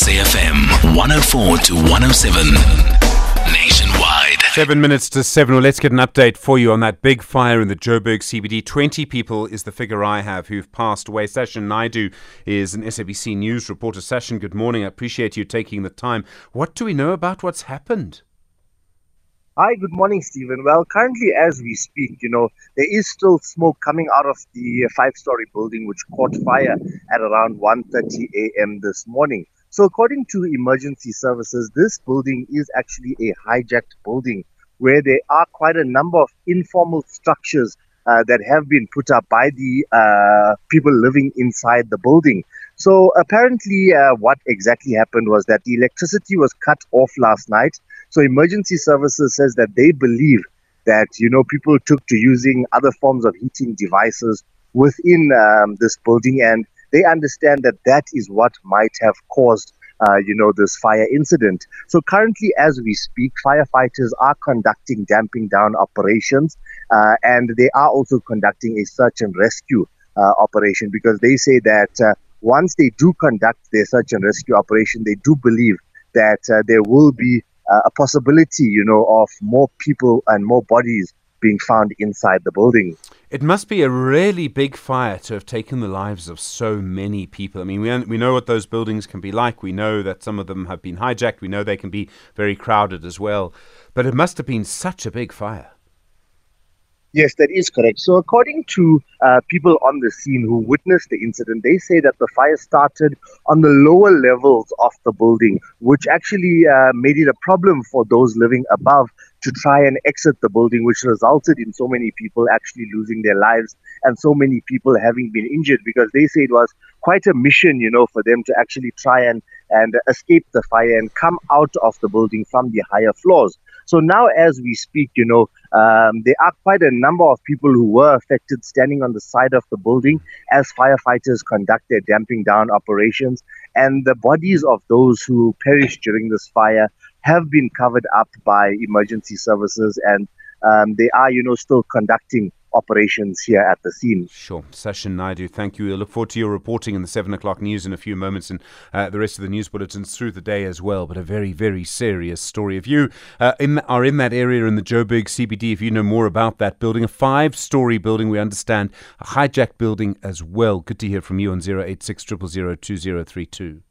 SAFM 104 to 107 nationwide. Seven minutes to seven. Well, let's get an update for you on that big fire in the Joburg CBD. 20 people is the figure I have who've passed away. Sashin Naidoo is an SABC News reporter. Sashin, good morning. I appreciate you taking the time. What do we know about what's happened? Hi, good morning, Stephen. Well, currently, as we speak, you know, there is still smoke coming out of the five-story building which caught fire at around 1:30 a.m. this morning. So, according to emergency services, this building is actually a hijacked building where there are quite a number of informal structures uh, that have been put up by the uh, people living inside the building. So apparently, uh, what exactly happened was that the electricity was cut off last night. So emergency services says that they believe that you know people took to using other forms of heating devices within um, this building, and they understand that that is what might have caused uh, you know, this fire incident. So currently, as we speak, firefighters are conducting damping down operations, uh, and they are also conducting a search and rescue uh, operation because they say that uh, once they do conduct their search and rescue operation, they do believe that uh, there will be uh, a possibility, you know, of more people and more bodies being found inside the building. It must be a really big fire to have taken the lives of so many people. I mean, we, we know what those buildings can be like. We know that some of them have been hijacked. We know they can be very crowded as well. But it must have been such a big fire. Yes, that is correct. So, according to uh, people on the scene who witnessed the incident, they say that the fire started on the lower levels of the building, which actually uh, made it a problem for those living above to try and exit the building, which resulted in so many people actually losing their lives and so many people having been injured because they say it was quite a mission, you know, for them to actually try and, and escape the fire and come out of the building from the higher floors. So now, as we speak, you know, um, there are quite a number of people who were affected standing on the side of the building as firefighters conduct their damping down operations. And the bodies of those who perished during this fire have been covered up by emergency services and um, they are, you know, still conducting operations here at the scene. Sure. Sashin Naidoo, thank you. I look forward to your reporting in the 7 o'clock news in a few moments and uh, the rest of the news bulletins through the day as well. But a very, very serious story. If you uh, in are in that area in the Joburg CBD, if you know more about that building, a five story building, we understand, a hijacked building as well. Good to hear from you on 086 2032.